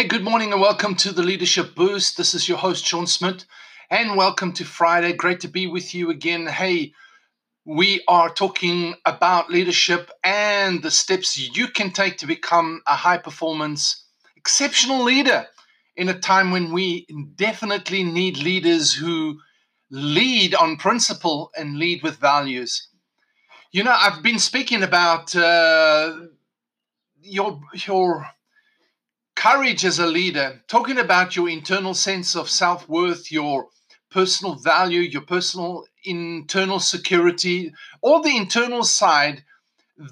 Hey, good morning and welcome to the Leadership Boost. This is your host, Sean Smith, and welcome to Friday. Great to be with you again. Hey, we are talking about leadership and the steps you can take to become a high performance, exceptional leader in a time when we definitely need leaders who lead on principle and lead with values. You know, I've been speaking about uh, your your courage as a leader, talking about your internal sense of self worth, your personal value, your personal internal security, all the internal side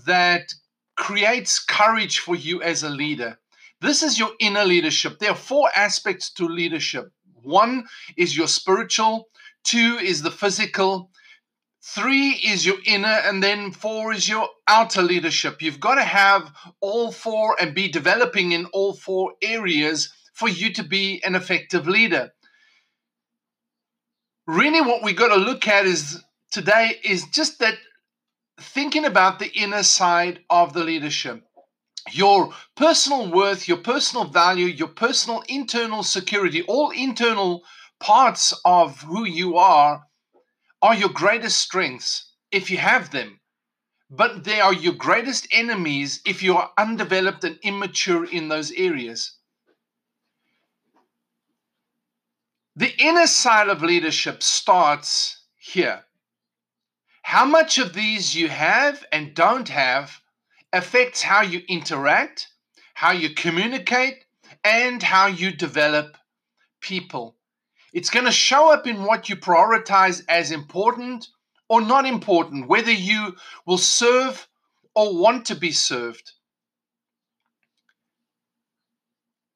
that creates courage for you as a leader. This is your inner leadership. There are four aspects to leadership. One is your spiritual, two is the physical, Three is your inner, and then four is your outer leadership. You've got to have all four and be developing in all four areas for you to be an effective leader. Really, what we've got to look at is today is just that thinking about the inner side of the leadership. Your personal worth, your personal value, your personal internal security, all internal parts of who you are are your greatest strengths if you have them, but they are your greatest enemies if you are undeveloped and immature in those areas. The inner side of leadership starts here. How much of these you have and don't have affects how you interact, how you communicate, and how you develop people. It's going to show up in what you prioritize as important or not important, whether you will serve or want to be served.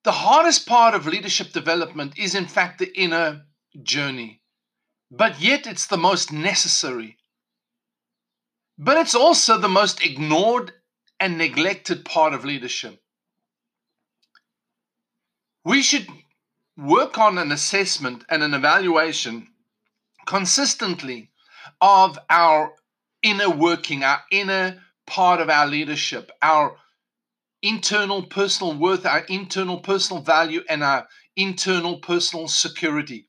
The hardest part of leadership development is, in fact, the inner journey, but yet it's the most necessary. But it's also the most ignored and neglected part of leadership. We should work on an assessment and an evaluation consistently of our inner working, our inner part of our leadership, our internal personal worth, our internal personal value, and our internal personal security.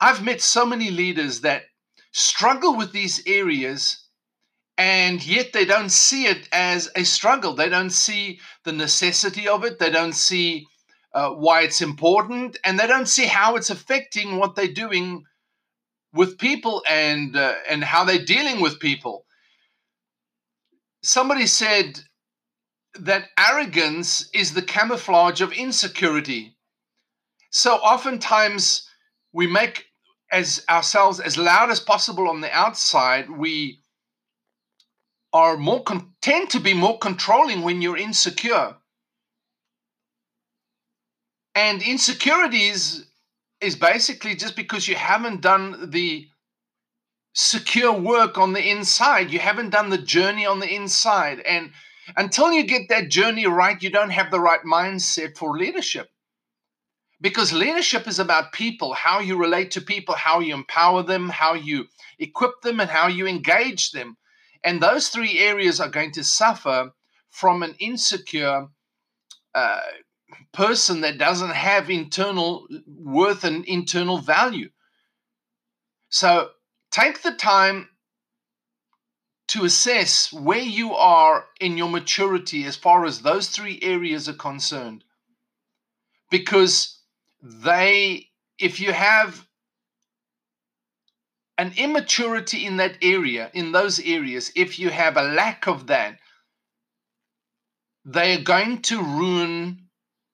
I've met so many leaders that struggle with these areas and yet they don't see it as a struggle. They don't see the necessity of it. They don't see uh, why it's important, and they don't see how it's affecting what they're doing with people and uh, and how they're dealing with people. Somebody said that arrogance is the camouflage of insecurity. So oftentimes we make as ourselves as loud as possible on the outside. We are more content to be more controlling when you're insecure. And insecurities is basically just because you haven't done the secure work on the inside. You haven't done the journey on the inside. And until you get that journey right, you don't have the right mindset for leadership. Because leadership is about people, how you relate to people, how you empower them, how you equip them, and how you engage them. And those three areas are going to suffer from an insecure uh, person that doesn't have internal worth and internal value. So take the time to assess where you are in your maturity as far as those three areas are concerned. Because they, if you have an immaturity in that area, in those areas, if you have a lack of that, they are going to ruin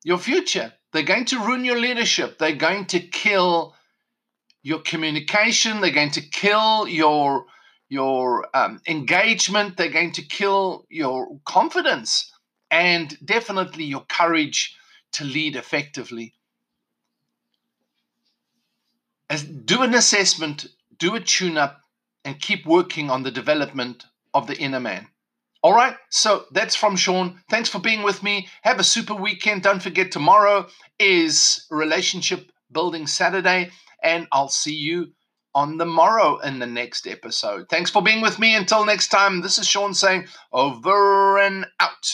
your future. They're going to ruin your leadership. They're going to kill your communication. They're going to kill your your um, engagement. They're going to kill your confidence, and definitely your courage to lead effectively. As do an assessment, do a tune up, and keep working on the development of the inner man. All right, so that's from Sean. Thanks for being with me. Have a super weekend. Don't forget, tomorrow is Relationship Building Saturday, and I'll see you on the morrow in the next episode. Thanks for being with me. Until next time, this is Sean saying over and out.